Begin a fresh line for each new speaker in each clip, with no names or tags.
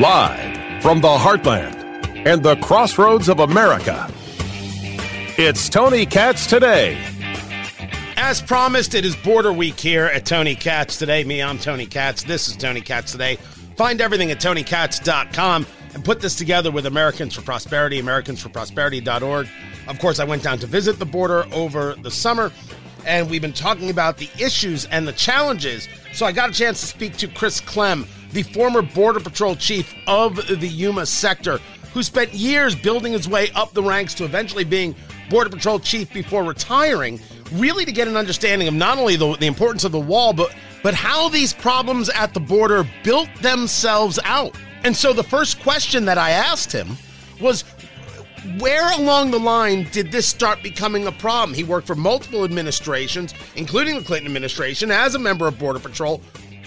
Live from the heartland and the crossroads of America, it's Tony Katz today.
As promised, it is Border Week here at Tony Katz today. Me, I'm Tony Katz. This is Tony Katz today. Find everything at tonykatz.com and put this together with Americans for Prosperity, AmericansForProsperity.org. Of course, I went down to visit the border over the summer, and we've been talking about the issues and the challenges. So I got a chance to speak to Chris Clem, the former Border Patrol chief of the Yuma sector, who spent years building his way up the ranks to eventually being Border Patrol chief before retiring, really to get an understanding of not only the, the importance of the wall, but, but how these problems at the border built themselves out. And so the first question that I asked him was where along the line did this start becoming a problem? He worked for multiple administrations, including the Clinton administration, as a member of Border Patrol.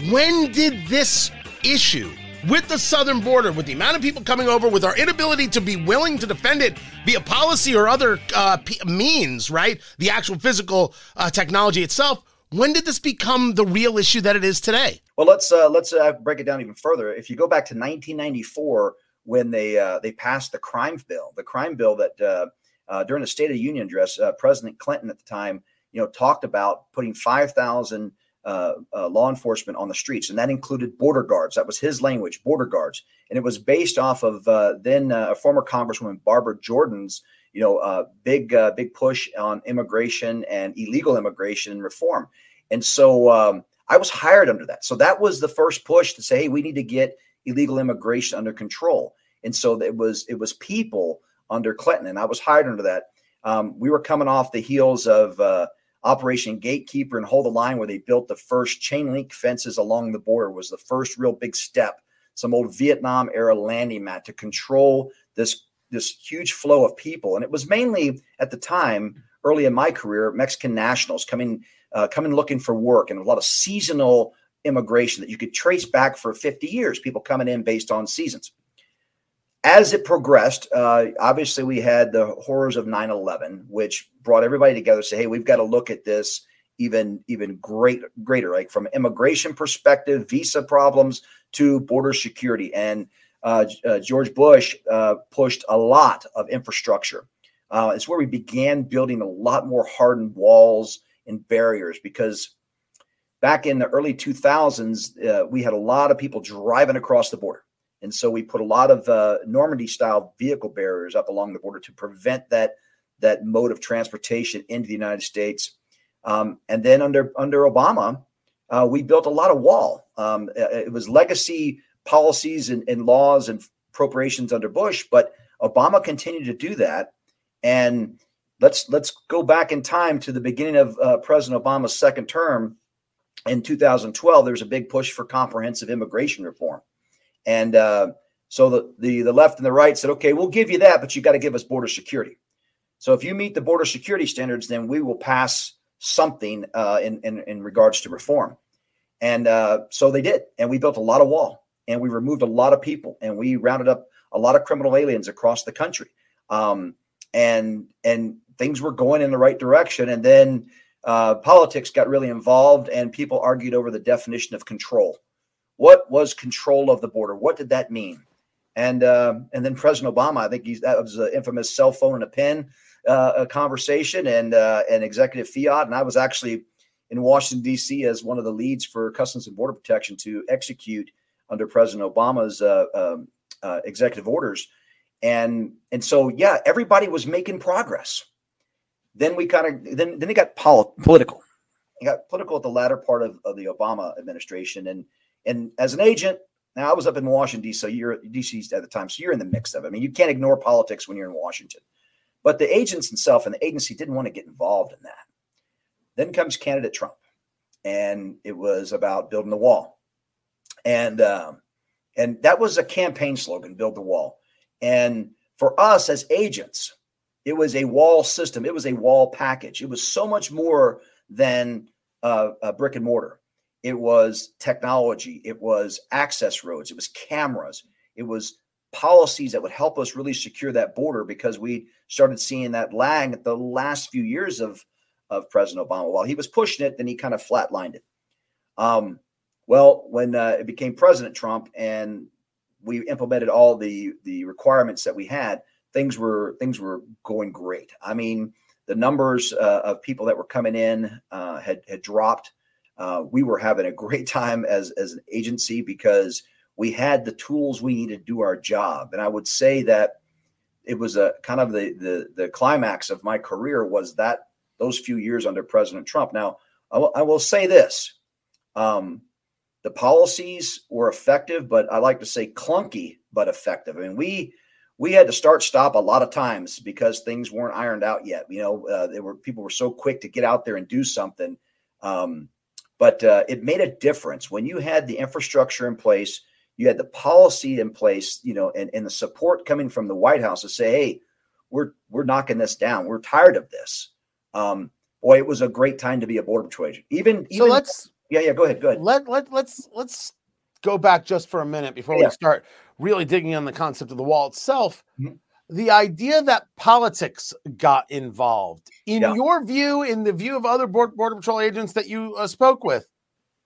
When did this issue with the southern border, with the amount of people coming over, with our inability to be willing to defend it via policy or other uh, p- means, right? The actual physical uh, technology itself. When did this become the real issue that it is today?
Well, let's uh, let's uh, break it down even further. If you go back to 1994, when they uh, they passed the crime bill, the crime bill that uh, uh, during the State of the Union address, uh, President Clinton at the time, you know, talked about putting 5,000 uh, uh, law enforcement on the streets, and that included border guards. That was his language, border guards, and it was based off of then a former Congresswoman Barbara Jordan's, you know, big big push on immigration and illegal immigration reform, and so. Um, I was hired under that. So that was the first push to say, hey, we need to get illegal immigration under control. And so it was it was people under Clinton, and I was hired under that. Um, we were coming off the heels of uh, Operation Gatekeeper and Hold the Line, where they built the first chain link fences along the border. Was the first real big step. Some old Vietnam era landing mat to control this this huge flow of people, and it was mainly at the time early in my career Mexican nationals coming uh, coming looking for work and a lot of seasonal immigration that you could trace back for 50 years, people coming in based on seasons. As it progressed, uh, obviously we had the horrors of 9/11, which brought everybody together. Say, hey, we've got to look at this even even great greater, like from immigration perspective, visa problems to border security. And uh, uh, George Bush uh, pushed a lot of infrastructure. Uh, it's where we began building a lot more hardened walls and barriers because back in the early 2000s, uh, we had a lot of people driving across the border. And so we put a lot of uh, Normandy style vehicle barriers up along the border to prevent that, that mode of transportation into the United States. Um, and then under, under Obama, uh, we built a lot of wall. Um, it was legacy policies and, and laws and appropriations under Bush, but Obama continued to do that. And let's let's go back in time to the beginning of uh, President Obama's second term in 2012, there was a big push for comprehensive immigration reform. And uh, so the, the, the left and the right said, okay, we'll give you that, but you got to give us border security. So if you meet the border security standards, then we will pass something uh, in, in, in regards to reform. And uh, so they did. And we built a lot of wall and we removed a lot of people and we rounded up a lot of criminal aliens across the country. Um, and and things were going in the right direction. And then uh, politics got really involved and people argued over the definition of control. What was control of the border? What did that mean? And uh, and then President Obama, I think he's, that was an infamous cell phone and a pen uh, a conversation and uh, an executive fiat. And I was actually in Washington D.C. as one of the leads for Customs and Border Protection to execute under President Obama's uh, um, uh, executive orders. And and so yeah, everybody was making progress then we kind of then then it got pol- political. It got political at the latter part of, of the Obama administration, and and as an agent, now I was up in Washington D.C. So you're D.C. at the time, so you're in the mix of it. I mean, you can't ignore politics when you're in Washington. But the agents themselves and the agency didn't want to get involved in that. Then comes candidate Trump, and it was about building the wall, and um, and that was a campaign slogan: "Build the wall." And for us as agents, it was a wall system. It was a wall package. It was so much more than uh, a brick and mortar. It was technology. It was access roads. It was cameras. It was policies that would help us really secure that border because we started seeing that lag at the last few years of, of President Obama. While he was pushing it, then he kind of flatlined it. Um, well, when uh, it became President Trump and we implemented all the the requirements that we had, things were things were going great. I mean, the numbers uh, of people that were coming in uh, had had dropped. Uh, we were having a great time as as an agency because we had the tools we needed to do our job. And I would say that it was a kind of the the the climax of my career was that those few years under President Trump. Now, I will, will say this. Um, the policies were effective, but I like to say clunky but effective. I mean, we we had to start stop a lot of times because things weren't ironed out yet. You know, uh, they were people were so quick to get out there and do something, um, but uh, it made a difference when you had the infrastructure in place, you had the policy in place, you know, and, and the support coming from the White House to say, "Hey, we're we're knocking this down. We're tired of this." Um, boy, it was a great time to be a border patrol agent. Even, even
so, let's
yeah, yeah. Go ahead. Go ahead.
Let let let's let's go back just for a minute before yeah. we start really digging on the concept of the wall itself. Mm-hmm. The idea that politics got involved, in yeah. your view, in the view of other border patrol agents that you uh, spoke with,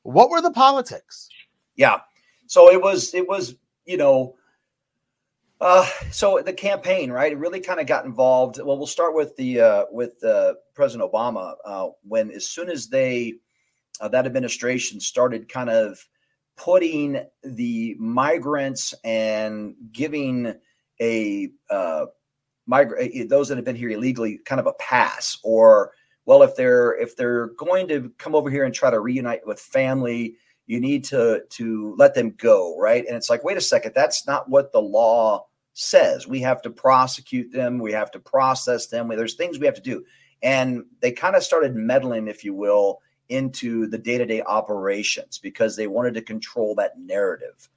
what were the politics?
Yeah, so it was it was you know uh, so the campaign, right? It really kind of got involved. Well, we'll start with the uh, with uh, President Obama uh, when, as soon as they uh, that administration started kind of putting the migrants and giving a uh, migrant those that have been here illegally kind of a pass, or well, if they're if they're going to come over here and try to reunite with family, you need to to let them go, right? And it's like, wait a second, that's not what the law says. We have to prosecute them, we have to process them. There's things we have to do, and they kind of started meddling, if you will, into the day-to-day operations because they wanted to control that narrative.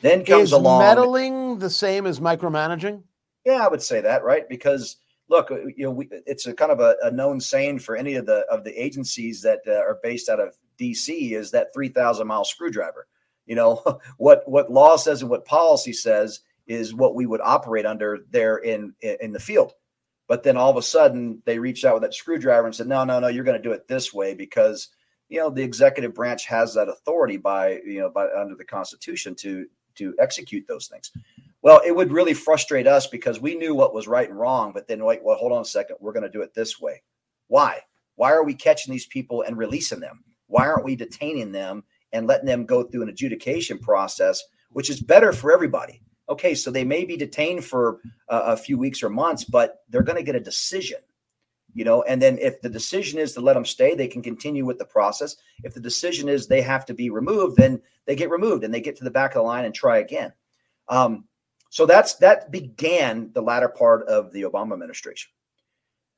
Then comes
Is
along
meddling the same as micromanaging.
Yeah, I would say that, right? Because look, uh, you know, we, it's a kind of a, a, known saying for any of the of the agencies that uh, are based out of DC is that three thousand mile screwdriver. You know what what law says and what policy says is what we would operate under there in in the field. But then all of a sudden they reached out with that screwdriver and said, "No, no, no, you're going to do it this way because you know the executive branch has that authority by you know by under the constitution to to execute those things. Well it would really frustrate us because we knew what was right and wrong but then wait well hold on a second. We're going to do it this way. Why? Why are we catching these people and releasing them? Why aren't we detaining them and letting them go through an adjudication process which is better for everybody? Okay so they may be detained for uh, a few weeks or months but they're going to get a decision you know and then if the decision is to let them stay they can continue with the process. If the decision is they have to be removed then they get removed and they get to the back of the line and try again. Um, so that's that began the latter part of the obama administration.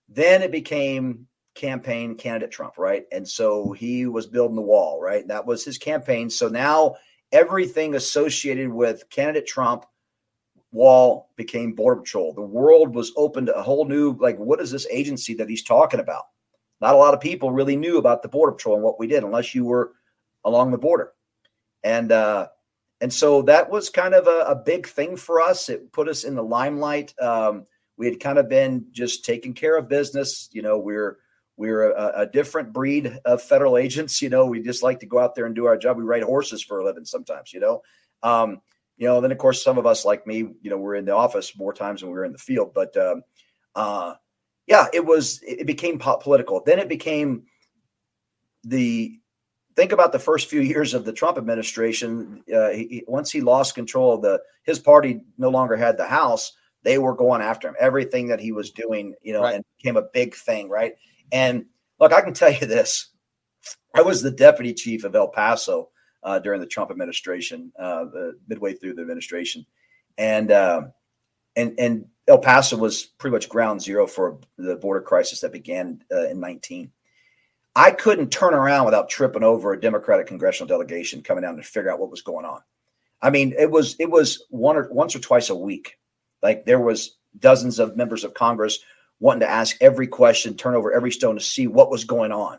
Then it became campaign candidate trump right? And so he was building the wall right? That was his campaign. So now everything associated with candidate trump wall became border patrol. The world was open to a whole new like what is this agency that he's talking about? Not a lot of people really knew about the border patrol and what we did unless you were along the border. And uh and so that was kind of a, a big thing for us. It put us in the limelight. Um we had kind of been just taking care of business. You know we're we're a, a different breed of federal agents. You know we just like to go out there and do our job. We ride horses for a living sometimes you know? Um you know, then of course some of us like me, you know, we're in the office more times than we were in the field. But um, uh, yeah, it was it became political. Then it became the think about the first few years of the Trump administration. Uh, he, once he lost control of the his party no longer had the House. They were going after him. Everything that he was doing, you know, right. and became a big thing, right? And look, I can tell you this: I was the deputy chief of El Paso uh, during the Trump administration, uh, the midway through the administration, and uh, and and El Paso was pretty much ground zero for the border crisis that began uh, in 19. I couldn't turn around without tripping over a Democratic congressional delegation coming down to figure out what was going on. I mean, it was it was one or once or twice a week. Like there was dozens of members of Congress wanting to ask every question, turn over every stone to see what was going on,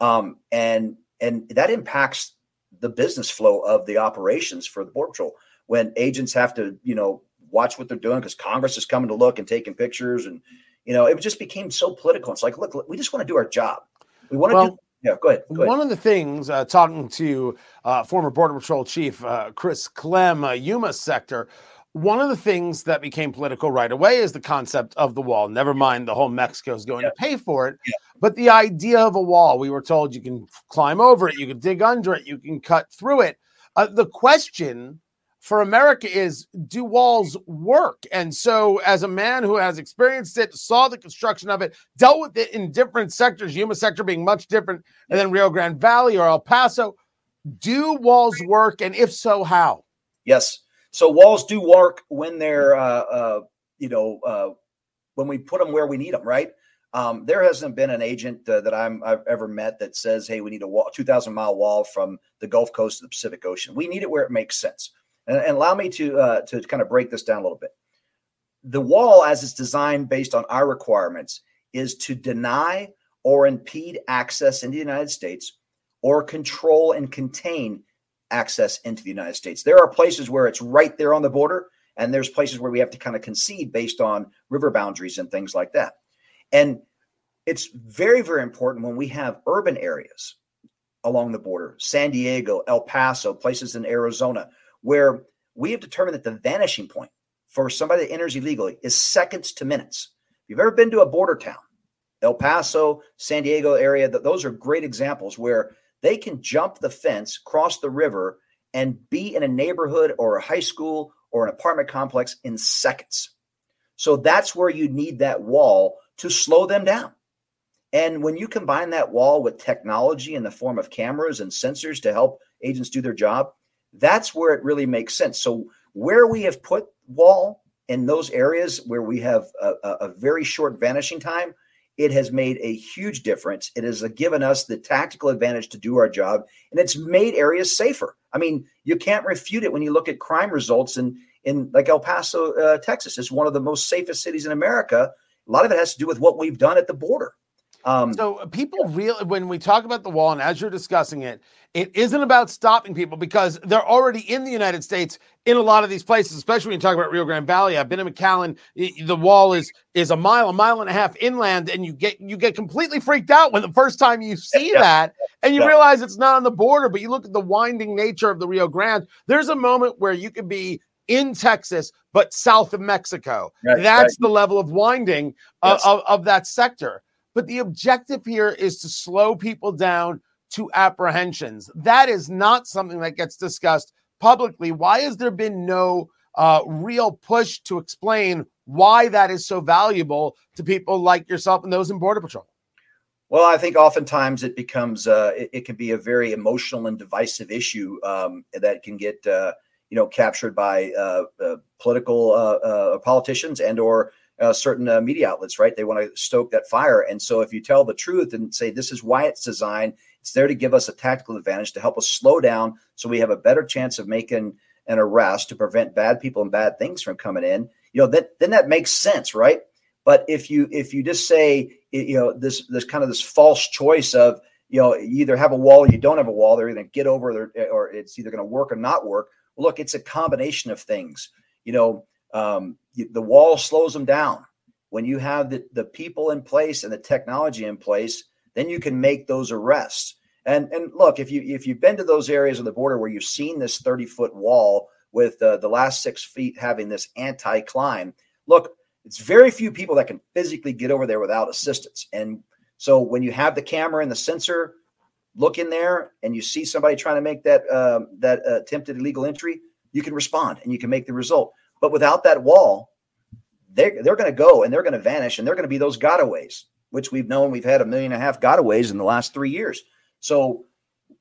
um, and and that impacts the business flow of the operations for the border patrol when agents have to you know watch what they're doing because congress is coming to look and taking pictures and you know it just became so political it's like look we just want to do our job we want to
well,
do Yeah, go ahead. Go ahead.
One of the things, uh, talking to uh, former Border Patrol Chief uh, Chris Clem, uh, Yuma sector, one of the things that became political right away is the concept of the wall. Never mind the whole Mexico is going yeah. to pay for it, yeah. but the idea of a wall. We were told you can climb over it, you can dig under it, you can cut through it. Uh, the question for America is do walls work? And so, as a man who has experienced it, saw the construction of it, dealt with it in different sectors, Yuma sector being much different than Rio Grande Valley or El Paso, do walls work? And if so, how?
Yes. So, walls do work when they're, uh, uh, you know, uh, when we put them where we need them, right? Um, there hasn't been an agent uh, that I'm, I've ever met that says, "Hey, we need a wall, 2,000 mile wall from the Gulf Coast to the Pacific Ocean." We need it where it makes sense. And, and allow me to uh, to kind of break this down a little bit. The wall, as it's designed based on our requirements, is to deny or impede access into the United States or control and contain access into the United States. There are places where it's right there on the border, and there's places where we have to kind of concede based on river boundaries and things like that. And it's very, very important when we have urban areas along the border, San Diego, El Paso, places in Arizona, where we have determined that the vanishing point for somebody that enters illegally is seconds to minutes. If you've ever been to a border town, El Paso, San Diego area, those are great examples where they can jump the fence, cross the river, and be in a neighborhood or a high school or an apartment complex in seconds. So that's where you need that wall to slow them down. And when you combine that wall with technology in the form of cameras and sensors to help agents do their job, that's where it really makes sense. So where we have put wall in those areas where we have a, a very short vanishing time, it has made a huge difference. It has given us the tactical advantage to do our job, and it's made areas safer. I mean, you can't refute it when you look at crime results in in like El Paso, uh, Texas. It's one of the most safest cities in America. A lot of it has to do with what we've done at the border.
Um, so uh, people really, when we talk about the wall, and as you're discussing it, it isn't about stopping people because they're already in the United States in a lot of these places, especially when you talk about Rio Grande Valley. I've been in McAllen. The wall is is a mile, a mile and a half inland, and you get you get completely freaked out when the first time you see yeah. that, and you yeah. realize it's not on the border. But you look at the winding nature of the Rio Grande. There's a moment where you could be in Texas, but south of Mexico. Right, That's right. the level of winding yes. of, of, of that sector. But the objective here is to slow people down to apprehensions. That is not something that gets discussed publicly. Why has there been no uh, real push to explain why that is so valuable to people like yourself and those in Border Patrol?
Well, I think oftentimes it becomes uh, it, it, can be a very emotional and divisive issue um, that can get uh, you know captured by uh, uh, political uh, politicians and or uh, certain uh, media outlets, right? They want to stoke that fire. And so if you tell the truth and say this is why it's designed, it's there to give us a tactical advantage to help us slow down so we have a better chance of making an arrest to prevent bad people and bad things from coming in. You know, that then that makes sense, right? But if you if you just say you know this this kind of this false choice of you know you either have a wall or you don't have a wall, they're either get over there or it's either going to work or not work. Look, it's a combination of things. You know, um, the wall slows them down. When you have the, the people in place and the technology in place, then you can make those arrests. And and look, if you if you've been to those areas of the border where you've seen this 30 foot wall with uh, the last six feet having this anti climb, look, it's very few people that can physically get over there without assistance. And so when you have the camera and the sensor, look in there and you see somebody trying to make that uh, that attempted illegal entry, you can respond and you can make the result. But without that wall, they're, they're going to go and they're going to vanish and they're going to be those gotaways, which we've known we've had a million and a half gotaways in the last three years. So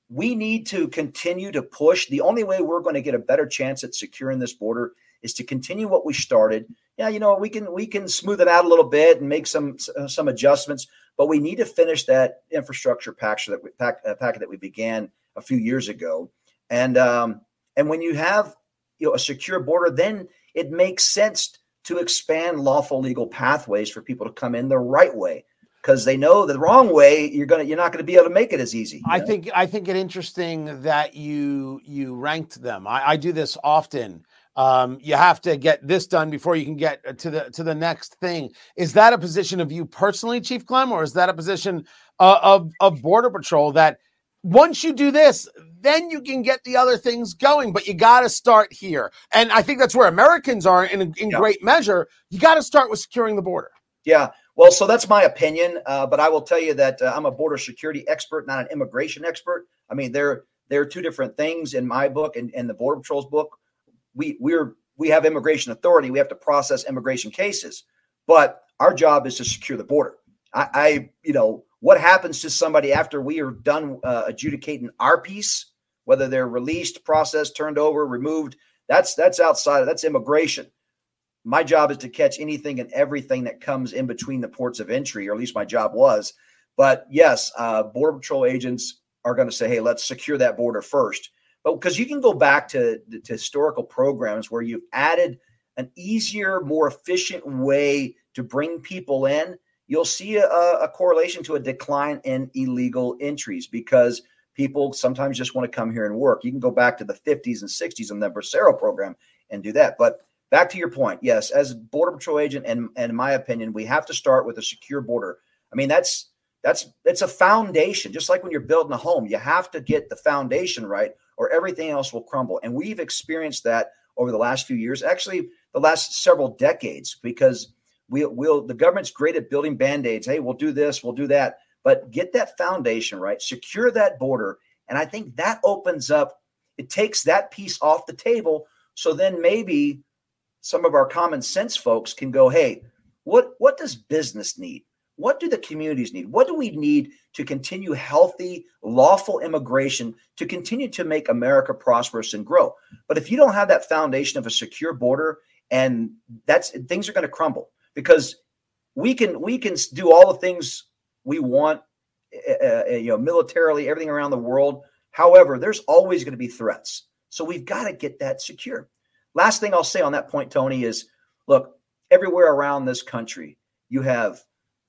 we need to continue to push. The only way we're going to get a better chance at securing this border is to continue what we started. Yeah, you know, we can we can smooth it out a little bit and make some some adjustments, but we need to finish that infrastructure package that we pack, uh, packet that we began a few years ago. And um, and when you have you know a secure border, then it makes sense to expand lawful legal pathways for people to come in the right way because they know the wrong way you're gonna you're not gonna be able to make it as easy.
I know? think I think it interesting that you you ranked them. I, I do this often. Um, you have to get this done before you can get to the to the next thing. Is that a position of you personally, Chief Clem, or is that a position uh, of of border patrol that once you do this, then you can get the other things going. But you got to start here, and I think that's where Americans are in in yeah. great measure. You got to start with securing the border.
Yeah. Well, so that's my opinion, uh, but I will tell you that uh, I'm a border security expert, not an immigration expert. I mean, they're they're two different things in my book and, and the Border Patrol's book. We we're we have immigration authority. We have to process immigration cases, but our job is to secure the border. I, I you know, what happens to somebody after we are done uh, adjudicating our piece, whether they're released, processed, turned over, removed. That's that's outside. That's immigration. My job is to catch anything and everything that comes in between the ports of entry, or at least my job was. But yes, uh, border patrol agents are going to say, "Hey, let's secure that border first. But because you can go back to, to historical programs where you've added an easier, more efficient way to bring people in, you'll see a, a correlation to a decline in illegal entries because people sometimes just want to come here and work. You can go back to the 50s and 60s in the Bracero program and do that. But back to your point, yes, as border patrol agent, and, and in my opinion, we have to start with a secure border. I mean, that's that's it's a foundation. Just like when you're building a home, you have to get the foundation right, or everything else will crumble. And we've experienced that over the last few years, actually the last several decades, because we will the government's great at building band-aids. Hey, we'll do this, we'll do that. But get that foundation right, secure that border. And I think that opens up, it takes that piece off the table. So then maybe some of our common sense folks can go, hey, what what does business need? What do the communities need? What do we need to continue healthy, lawful immigration to continue to make America prosperous and grow? But if you don't have that foundation of a secure border, and that's things are going to crumble because we can we can do all the things we want, uh, you know, militarily, everything around the world. However, there's always going to be threats, so we've got to get that secure. Last thing I'll say on that point, Tony, is look everywhere around this country, you have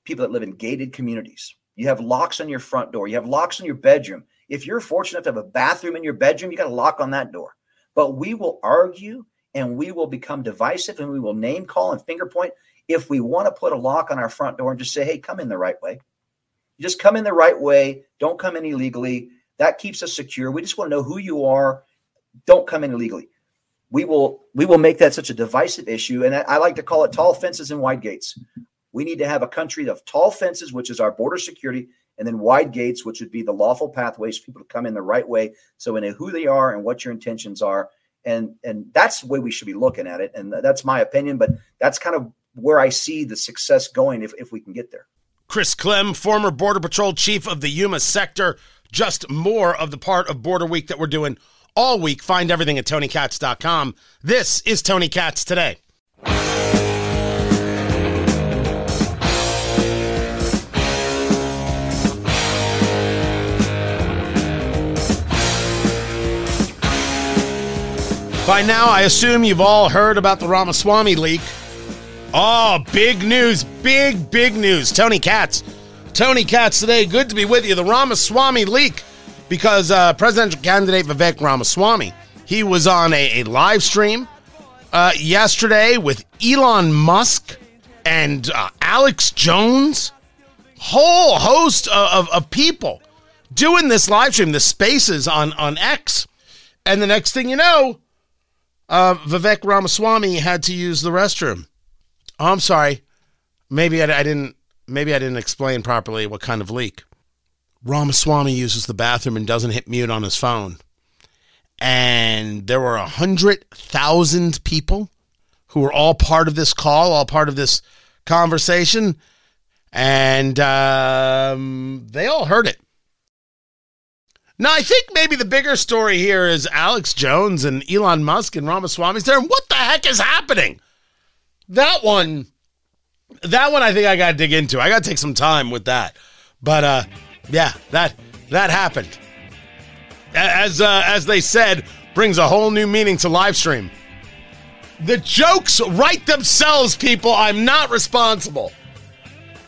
people that live in gated communities. You have locks on your front door. You have locks on your bedroom. If you're fortunate to have a bathroom in your bedroom, you got a lock on that door. But we will argue and we will become divisive and we will name call and finger point if we want to put a lock on our front door and just say, hey, come in the right way. Just come in the right way. Don't come in illegally. That keeps us secure. We just want to know who you are. Don't come in illegally. We will we will make that such a divisive issue. And I like to call it tall fences and wide gates. We need to have a country of tall fences, which is our border security, and then wide gates, which would be the lawful pathways for people to come in the right way. So we know who they are and what your intentions are. And and that's the way we should be looking at it. And that's my opinion, but that's kind of where I see the success going if, if we can get there.
Chris Clem, former Border Patrol chief of the Yuma sector, just more of the part of Border Week that we're doing all week. Find everything at TonyKatz.com. This is Tony Katz today. By now, I assume you've all heard about the Ramaswamy leak. Oh, big news, big, big news. Tony Katz. Tony Katz today. Good to be with you. The Ramaswamy leak because uh, presidential candidate Vivek Ramaswamy, he was on a, a live stream uh, yesterday with Elon Musk and uh, Alex Jones, whole host of, of, of people doing this live stream, the spaces on, on X. And the next thing you know, uh, Vivek Ramaswamy had to use the restroom. Oh, I'm sorry. Maybe I, I didn't. Maybe I didn't explain properly what kind of leak. Ramaswamy uses the bathroom and doesn't hit mute on his phone. And there were a hundred thousand people who were all part of this call, all part of this conversation, and um, they all heard it. Now, I think maybe the bigger story here is Alex Jones and Elon Musk and Ramaswamy's there. And what the heck is happening? That one, that one, I think I got to dig into. I got to take some time with that. But uh, yeah, that that happened. As uh, as they said, brings a whole new meaning to live stream. The jokes write themselves, people. I'm not responsible.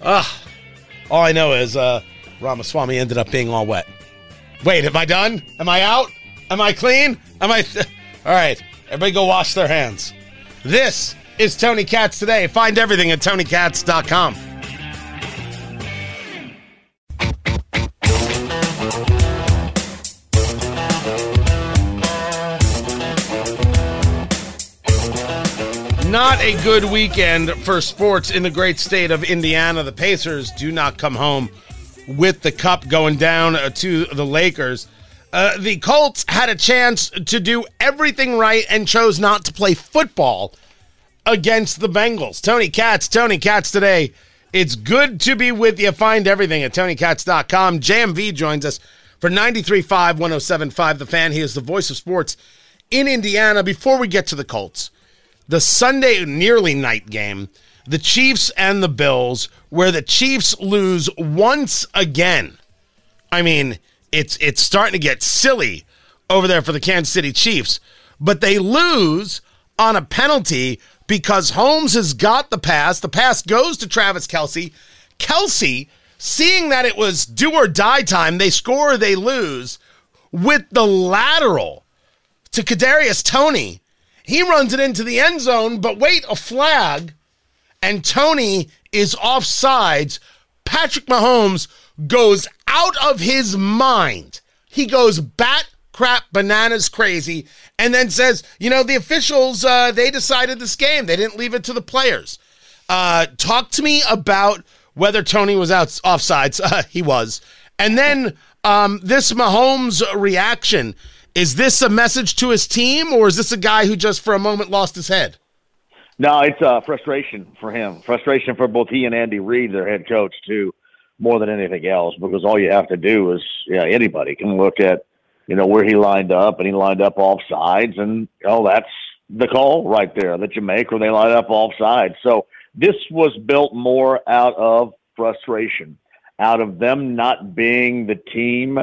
Ugh. All I know is uh, Ramaswamy ended up being all wet. Wait, am I done? Am I out? Am I clean? Am I. Th- All right. Everybody go wash their hands. This is Tony Katz today. Find everything at TonyKatz.com. Not a good weekend for sports in the great state of Indiana. The Pacers do not come home with the cup going down uh, to the Lakers. Uh, the Colts had a chance to do everything right and chose not to play football against the Bengals. Tony Katz, Tony Katz today. It's good to be with you. Find everything at TonyKatz.com. JMV joins us for 93.5, 107.5 The Fan. He is the voice of sports in Indiana. Before we get to the Colts, the Sunday nearly night game, the Chiefs and the Bills, where the Chiefs lose once again. I mean, it's it's starting to get silly over there for the Kansas City Chiefs, but they lose on a penalty because Holmes has got the pass. The pass goes to Travis Kelce. Kelce, seeing that it was do or die time, they score or they lose with the lateral to Kadarius Toney. he runs it into the end zone, but wait, a flag, and Toney is offsides. Patrick Mahomes goes out of his mind. He goes bat crap bananas crazy and then says, you know, the officials, uh, they decided this game. They didn't leave it to the players. Uh, talk to me about whether Toney was out offsides. Uh, he was. And then um, this Mahomes reaction. Is this a message to his team, or is this a guy who just for a moment lost his head?
No, it's uh, frustration for him. Frustration for both he and Andy Reid, their head coach, too, more than anything else. Because all you have to do is, yeah, anybody can look at, you know, where he lined up, and he lined up off sides, and oh, that's the call right there that you make, when they line up off sides. So this was built more out of frustration, out of them not being the team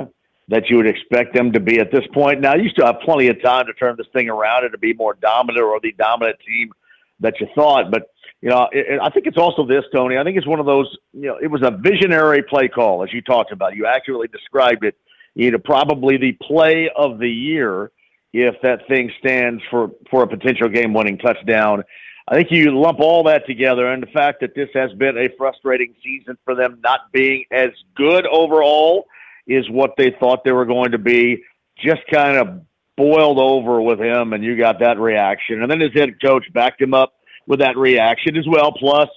that you would expect them to be at this point. Now, you still have plenty of time to turn this thing around and to be more dominant or the dominant team that you thought. But, you know, it, I think it's also this, Tony. I think it's one of those, you know, it was a visionary play call, as you talked about. You accurately described it. You know, probably the play of the year if that thing stands for, for a potential game winning touchdown. I think you lump all that together and the fact that this has been a frustrating season for them not being as good overall is what they thought they were going to be. Just kind of boiled over with him, and you got that reaction. And then his head coach backed him up with that reaction as well. Plus,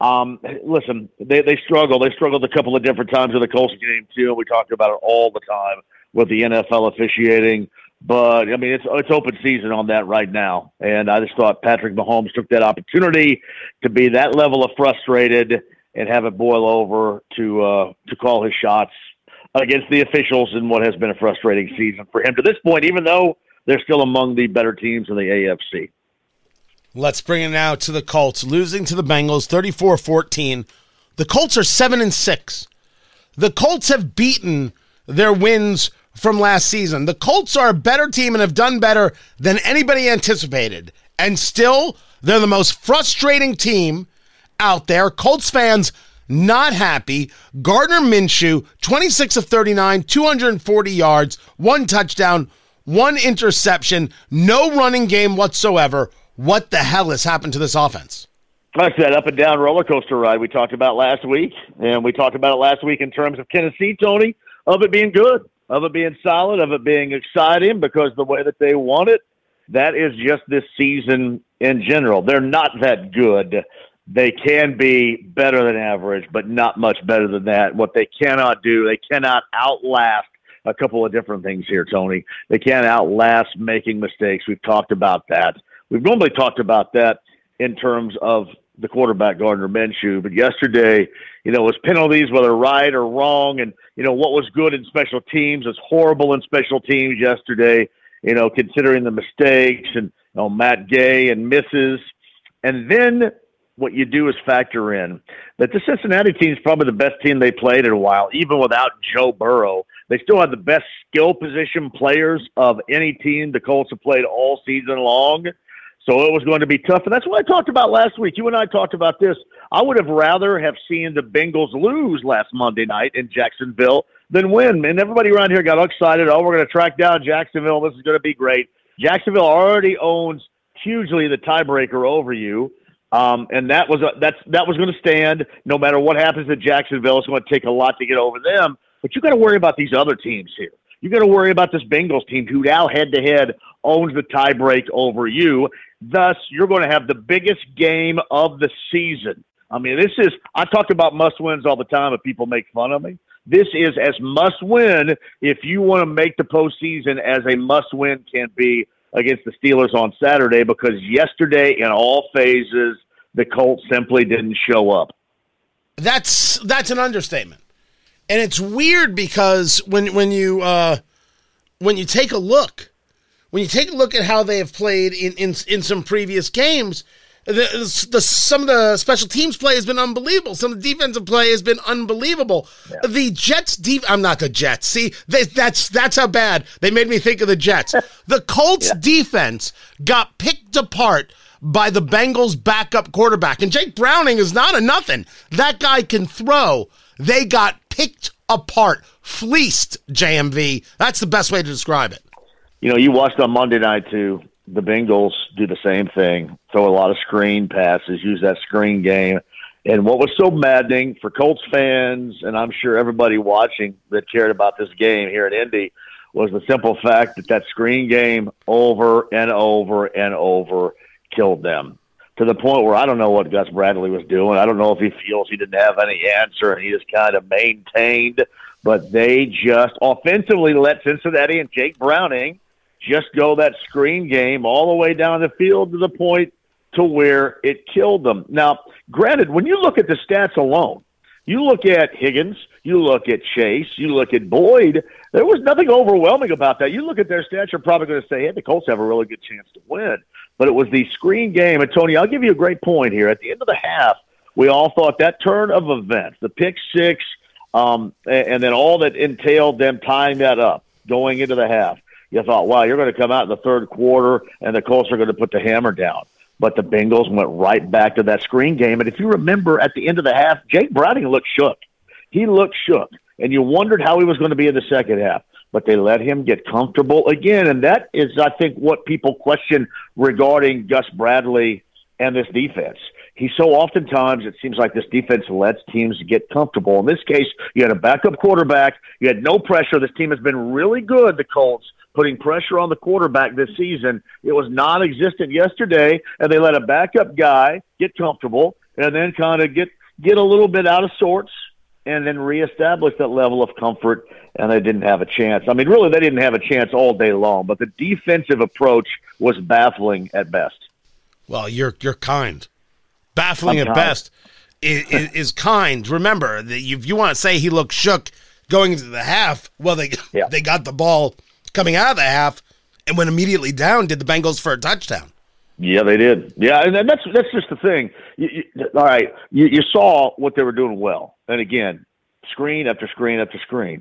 um, listen, they they struggle. They struggled a couple of different times in the Colts game too, and we talked about it all the time with the NFL officiating. But I mean, it's it's open season on that right now, and I just thought Patrick Mahomes took that opportunity to be that level of frustrated and have it boil over to uh, to call his shots against the officials in what has been a frustrating season for him to this point, even though they're still among the better teams in the AFC.
Let's bring it now to the Colts, losing to the Bengals 34 14. The Colts are 7 and 6. The Colts have beaten their wins from last season. The Colts are a better team and have done better than anybody anticipated. And still, they're the most frustrating team out there. Colts fans not happy. Gardner Minshew, 26 of 39, 240 yards, one touchdown, one interception, no running game whatsoever. What the hell has happened to this offense?
That's that up and down roller coaster ride we talked about last week. And we talked about it last week in terms of Tennessee, Tony, of it being good, of it being solid, of it being exciting because the way that they want it, that is just this season in general. They're not that good they can be better than average, but not much better than that. What they cannot do, they cannot outlast a couple of different things here, Tony. They can't outlast making mistakes. We've talked about that. We've normally talked about that in terms of the quarterback Gardner Minshew, but yesterday, you know, was penalties, whether right or wrong, and you know what was good in special teams was horrible in special teams yesterday. You know, considering the mistakes and you know, Matt Gay and misses, and then what you do is factor in that the Cincinnati team is probably the best team they played in a while, even without Joe Burrow. They still have the best skill position players of any team the Colts have played all season long. So it was going to be tough. And that's what I talked about last week. You and I talked about this. I would have rather have seen the Bengals lose last Monday night in Jacksonville than win. And everybody around here got excited. Oh, we're going to track down Jacksonville. This is going to be great. Jacksonville already owns hugely the tiebreaker over you. Um, and that was a, that's that was going to stand no matter what happens at Jacksonville. It's going to take a lot to get over them. But you got to worry about these other teams here. You got to worry about this Bengals team who now head to head owns the tiebreak over you. Thus, you're going to have the biggest game of the season. I mean, this is, I talk about must wins all the time, and people make fun of me. This is as must win if you want to make the postseason as a must win can be against the Steelers on Saturday because yesterday, in all phases, the Colts simply didn't show up.
That's that's an understatement, and it's weird because when when you uh, when you take a look, when you take a look at how they have played in in, in some previous games, the, the, some of the special teams play has been unbelievable. Some of the defensive play has been unbelievable. Yeah. The Jets deep I'm not the Jets. See, they, that's that's how bad they made me think of the Jets. the Colts yeah. defense got picked apart by the Bengals backup quarterback. And Jake Browning is not a nothing. That guy can throw. They got picked apart, fleeced JMV. That's the best way to describe it.
You know, you watched on Monday night too the Bengals do the same thing, throw a lot of screen passes, use that screen game. And what was so maddening for Colts fans, and I'm sure everybody watching that cared about this game here in Indy, was the simple fact that that screen game over and over and over killed them to the point where I don't know what Gus Bradley was doing. I don't know if he feels he didn't have any answer and he just kind of maintained. But they just offensively let Cincinnati and Jake Browning just go that screen game all the way down the field to the point to where it killed them. Now, granted, when you look at the stats alone, you look at Higgins, you look at Chase, you look at Boyd, there was nothing overwhelming about that. You look at their stats, you're probably going to say, hey, the Colts have a really good chance to win. But it was the screen game. And, Tony, I'll give you a great point here. At the end of the half, we all thought that turn of events, the pick six, um, and, and then all that entailed them tying that up going into the half you thought, wow, you're going to come out in the third quarter and the Colts are going to put the hammer down. But the Bengals went right back to that screen game. And if you remember at the end of the half, Jake Browning looked shook. He looked shook. And you wondered how he was going to be in the second half. But they let him get comfortable again. And that is, I think, what people question regarding Gus Bradley and this defense. He so oftentimes it seems like this defense lets teams get comfortable. In this case, you had a backup quarterback. You had no pressure. This team has been really good, the Colts, putting pressure on the quarterback this season. It was non existent yesterday, and they let a backup guy get comfortable and then kind of get, get a little bit out of sorts and then reestablish that level of comfort, and they didn't have a chance. I mean, really, they didn't have a chance all day long, but the defensive approach was baffling at best.
Well, you're you're kind. Baffling I'm at kind. best is, is, is, kind. Remember, that if you want to say he looked shook going into the half, well, they yeah. they got the ball coming out of the half and went immediately down. Did the Bengals for a touchdown?
Yeah, they did. Yeah, and that's that's just the thing. You, you, all right, you, you saw what they were doing well, and again, screen after screen after screen,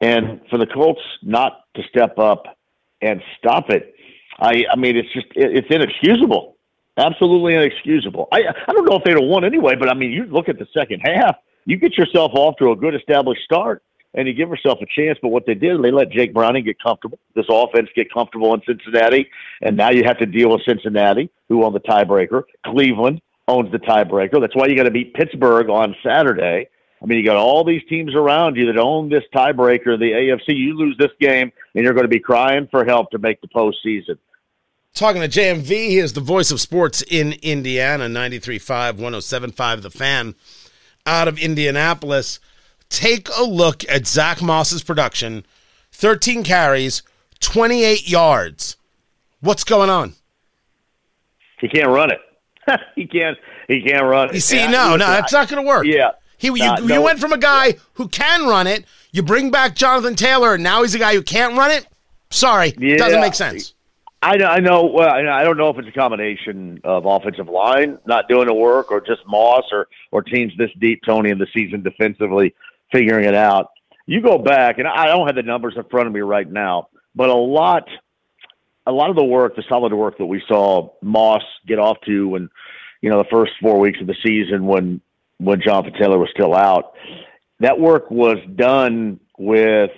and for the Colts not to step up and stop it, I I mean it's just it, it's inexcusable, absolutely inexcusable. I I don't know if they'd have won anyway, but I mean you look at the second half, you get yourself off to a good established start, and you give yourself a chance. But what they did, they let Jake Browning get comfortable. This offense get comfortable in Cincinnati, and now you have to deal with Cincinnati, who own the tiebreaker. Cleveland owns the tiebreaker. That's why you got to beat Pittsburgh on Saturday. I mean, you got all these teams around you that own this tiebreaker, the AFC. You lose this game, and you're going to be crying for help to make the postseason.
Talking to JMV, he is the voice of sports in Indiana, 93.5, 107.5, The Fan, out of Indianapolis take a look at Zach Moss's production 13 carries, 28 yards. What's going on?
He can't run it. he can't. He can't run it.
You see, yeah, no, no, that's not going to work.
Yeah.
He, you, you no, went from a guy who can run it. You bring back Jonathan Taylor, and now he's a guy who can't run it. Sorry, yeah. doesn't make sense.
I know. I know. Well, I don't know if it's a combination of offensive line not doing the work, or just Moss, or or teams this deep, Tony, in the season defensively figuring it out. You go back, and I don't have the numbers in front of me right now, but a lot, a lot of the work, the solid work that we saw Moss get off to when, you know, the first four weeks of the season when when Jonathan Taylor was still out, that work was done with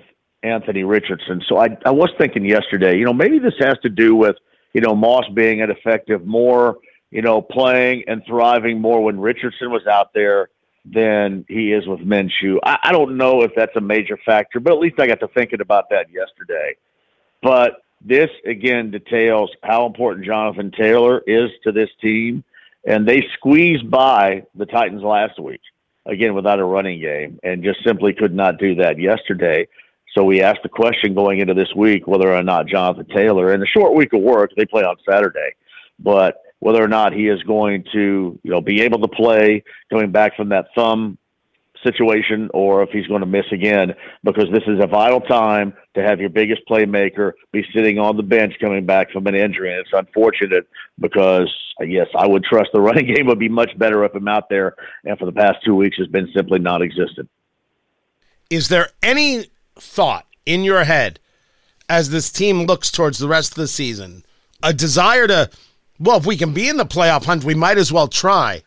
Anthony Richardson. So I, I was thinking yesterday, you know, maybe this has to do with, you know, Moss being an effective more, you know, playing and thriving more when Richardson was out there than he is with Minshew. I, I don't know if that's a major factor, but at least I got to thinking about that yesterday. But this again details how important Jonathan Taylor is to this team, and they squeezed by the Titans last week again without a running game, and just simply could not do that yesterday. So we asked the question going into this week whether or not Jonathan Taylor, in a short week of work, they play on Saturday, but whether or not he is going to, you know, be able to play coming back from that thumb situation or if he's going to miss again because this is a vital time to have your biggest playmaker be sitting on the bench coming back from an injury. And it's unfortunate because, uh, yes, I would trust the running game would be much better if I'm out there. And for the past two weeks has been simply non existent.
Is there any thought in your head as this team looks towards the rest of the season a desire to, well, if we can be in the playoff hunt, we might as well try?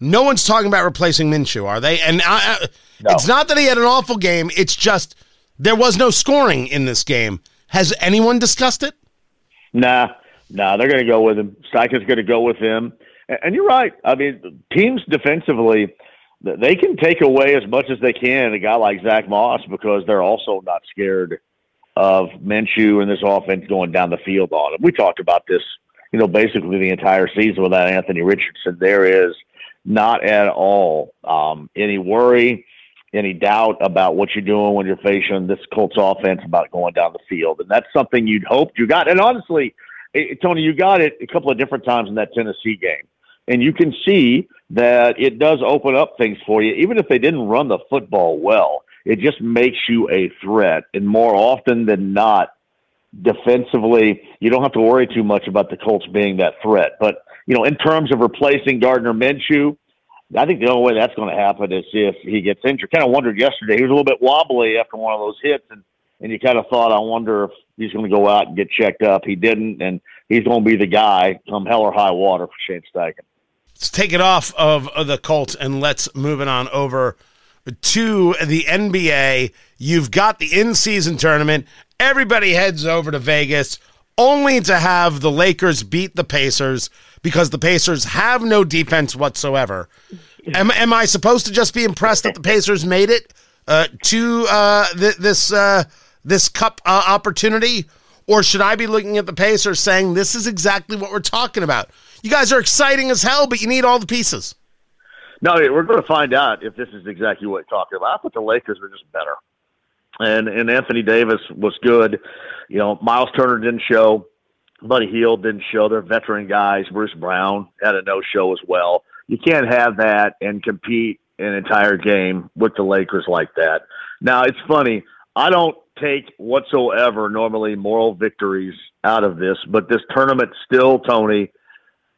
No one's talking about replacing Minshew, are they? And I, I, no. it's not that he had an awful game. It's just there was no scoring in this game. Has anyone discussed it?
Nah, nah. They're going to go with him. Steichen's going to go with him. And you're right. I mean, teams defensively, they can take away as much as they can a guy like Zach Moss because they're also not scared of Minshew and this offense going down the field on him. We talked about this, you know, basically the entire season without Anthony Richardson. There is – not at all. Um, any worry, any doubt about what you're doing when you're facing this Colts offense about going down the field. And that's something you'd hoped you got. And honestly, it, Tony, you got it a couple of different times in that Tennessee game. And you can see that it does open up things for you. Even if they didn't run the football well, it just makes you a threat. And more often than not, defensively, you don't have to worry too much about the Colts being that threat. But you know, in terms of replacing Gardner Minshew, I think the only way that's going to happen is if he gets injured. Kind of wondered yesterday. He was a little bit wobbly after one of those hits, and and you kind of thought, I wonder if he's going to go out and get checked up. He didn't, and he's going to be the guy come hell or high water for Shane Steichen.
Let's take it off of, the Colts and let's move it on over to the NBA. You've got the in-season tournament. Everybody heads over to Vegas only to have the Lakers beat the Pacers because the Pacers have no defense whatsoever. Am, am I supposed to just be impressed that the Pacers made it uh, to uh, th- this uh, this cup uh, opportunity, or should I be looking at the Pacers saying this is exactly what we're talking about? You guys are exciting as hell, but you need all the pieces.
No, we're going to find out if this is exactly what you're talking about. I thought the Lakers were just better, and and Anthony Davis was good. You know, Myles Turner didn't show. Buddy Hield didn't show. They're veteran guys. Bruce Brown had a no show as well. You can't have that and compete an entire game with the Lakers like that. Now, it's funny. I don't take whatsoever normally moral victories out of this, but this tournament still, Tony,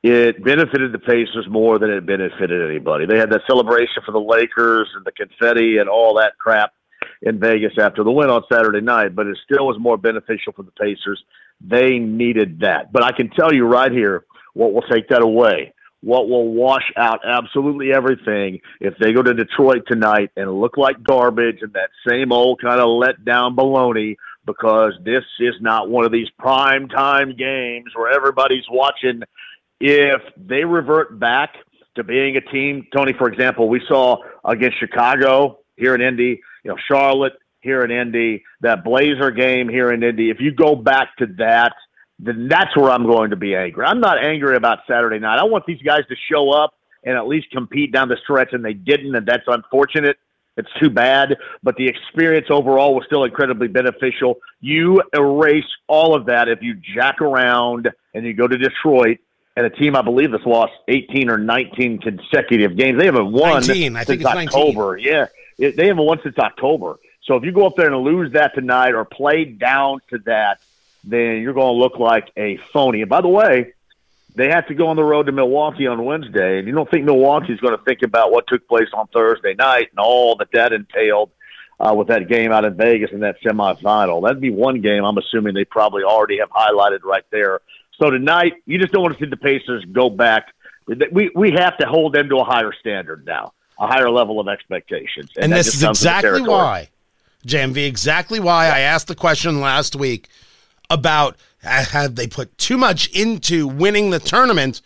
it benefited the Pacers more than it benefited anybody. They had that celebration for the Lakers and the confetti and all that crap in Vegas after the win on Saturday night, but it still was more beneficial for the Pacers they needed that. But I can tell you right here what will take that away. What will wash out absolutely everything if they go to Detroit tonight and look like garbage and that same old kind of let down baloney because this is not one of these prime time games where everybody's watching. If they revert back to being a team, Tony, for example, we saw against Chicago here in Indy, you know, Charlotte, here in Indy, that Blazer game here in Indy, if you go back to that, then that's where I'm going to be angry. I'm not angry about Saturday night. I want these guys to show up and at least compete down the stretch, and they didn't, and that's unfortunate. It's too bad, but the experience overall was still incredibly beneficial. You erase all of that if you jack around and you go to Detroit and a team I believe has lost 18 or 19 consecutive games. They haven't won
19. I think
since October.
19.
Yeah, they haven't won since October. So if you go up there and lose that tonight or play down to that, then you're going to look like a phony. And by the way, they have to go on the road to Milwaukee on Wednesday, and you don't think Milwaukee's going to think about what took place on Thursday night and all that that entailed uh, with that game out in Vegas in that semifinal. That'd be one game I'm assuming they probably already have highlighted right there. So tonight, you just don't want to see the Pacers go back. We we have to hold them to a higher standard now, a higher level of expectations,
and, and this is exactly why JMV, exactly why I asked the question last week about have they put too much into winning the tournament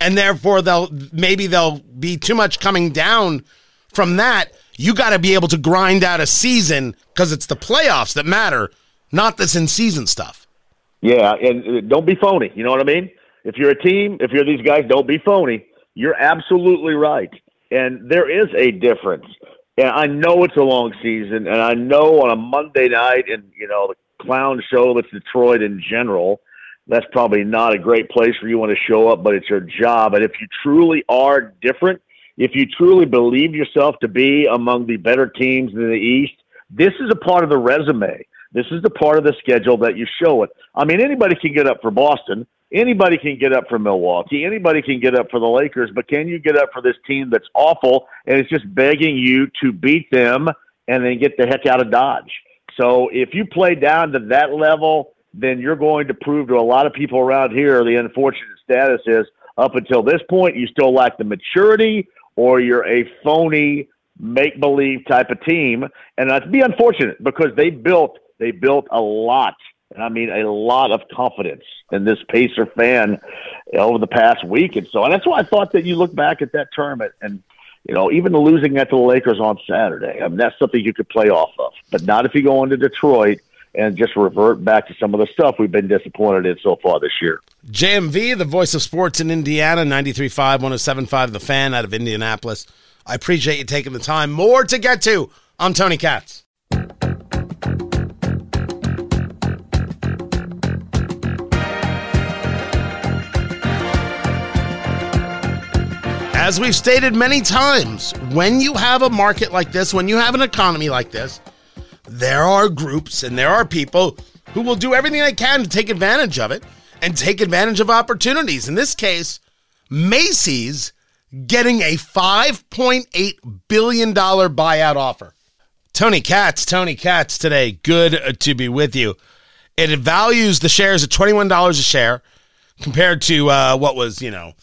and therefore they'll maybe they'll be too much coming down from that, you got to be able to grind out a season because it's the playoffs that matter, not this in season stuff.
Yeah, and uh, don't be phony. You know what I mean? If you're a team, if you're these guys, don't be phony. You're absolutely right. And there is a difference. And I know it's a long season, and I know on a Monday night, and you know the clown show that's Detroit in general, that's probably not a great place for you want to show up, but it's your job. And if you truly are different, if you truly believe yourself to be among the better teams in the East, this is a part of the resume. This is the part of the schedule that you show it. I mean, anybody can get up for Boston. Anybody can get up for Milwaukee. Anybody can get up for the Lakers, but can you get up for this team that's awful and it's just begging you to beat them and then get the heck out of Dodge? So if you play down to that level, then you're going to prove to a lot of people around here the unfortunate status is up until this point, you still lack the maturity or you're a phony make believe type of team. And that's be unfortunate because they built they built a lot and I mean a lot of confidence in this Pacer fan over the past week and so. And that's why I thought that you look back at that tournament and you know even the losing to the Lakers on Saturday. I mean that's something you could play off of, but not if you go into Detroit and just revert back to some of the stuff we've been disappointed in so far this year.
JMV, the voice of sports in Indiana, 93.5, 107.5, the fan out of Indianapolis. I appreciate you taking the time. More to get to I'm Tony Katz. As we've stated many times, when you have a market like this, when you have an economy like this, there are groups and there are people who will do everything they can to take advantage of it and take advantage of opportunities. In this case, Macy's getting a $5.8 billion buyout offer. Tony Katz, Tony Katz today. Good to be with you. It values the shares at $21 a share compared to uh, what was, you know,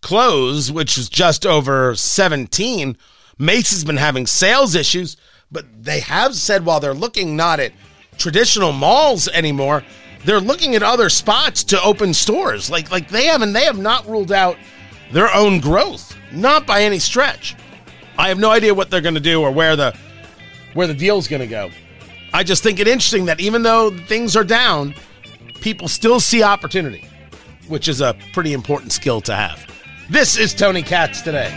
close, which was just over 17. Macy's been having sales issues, but they have said while they're looking not at traditional malls anymore, they're looking at other spots to open stores. Like like they haven't they have not ruled out their own growth, not by any stretch. I have no idea what they're going to do or where the where the deal's going to go. I just think it interesting that even though things are down, people still see opportunity, which is a pretty important skill to have. This is Tony Katz today.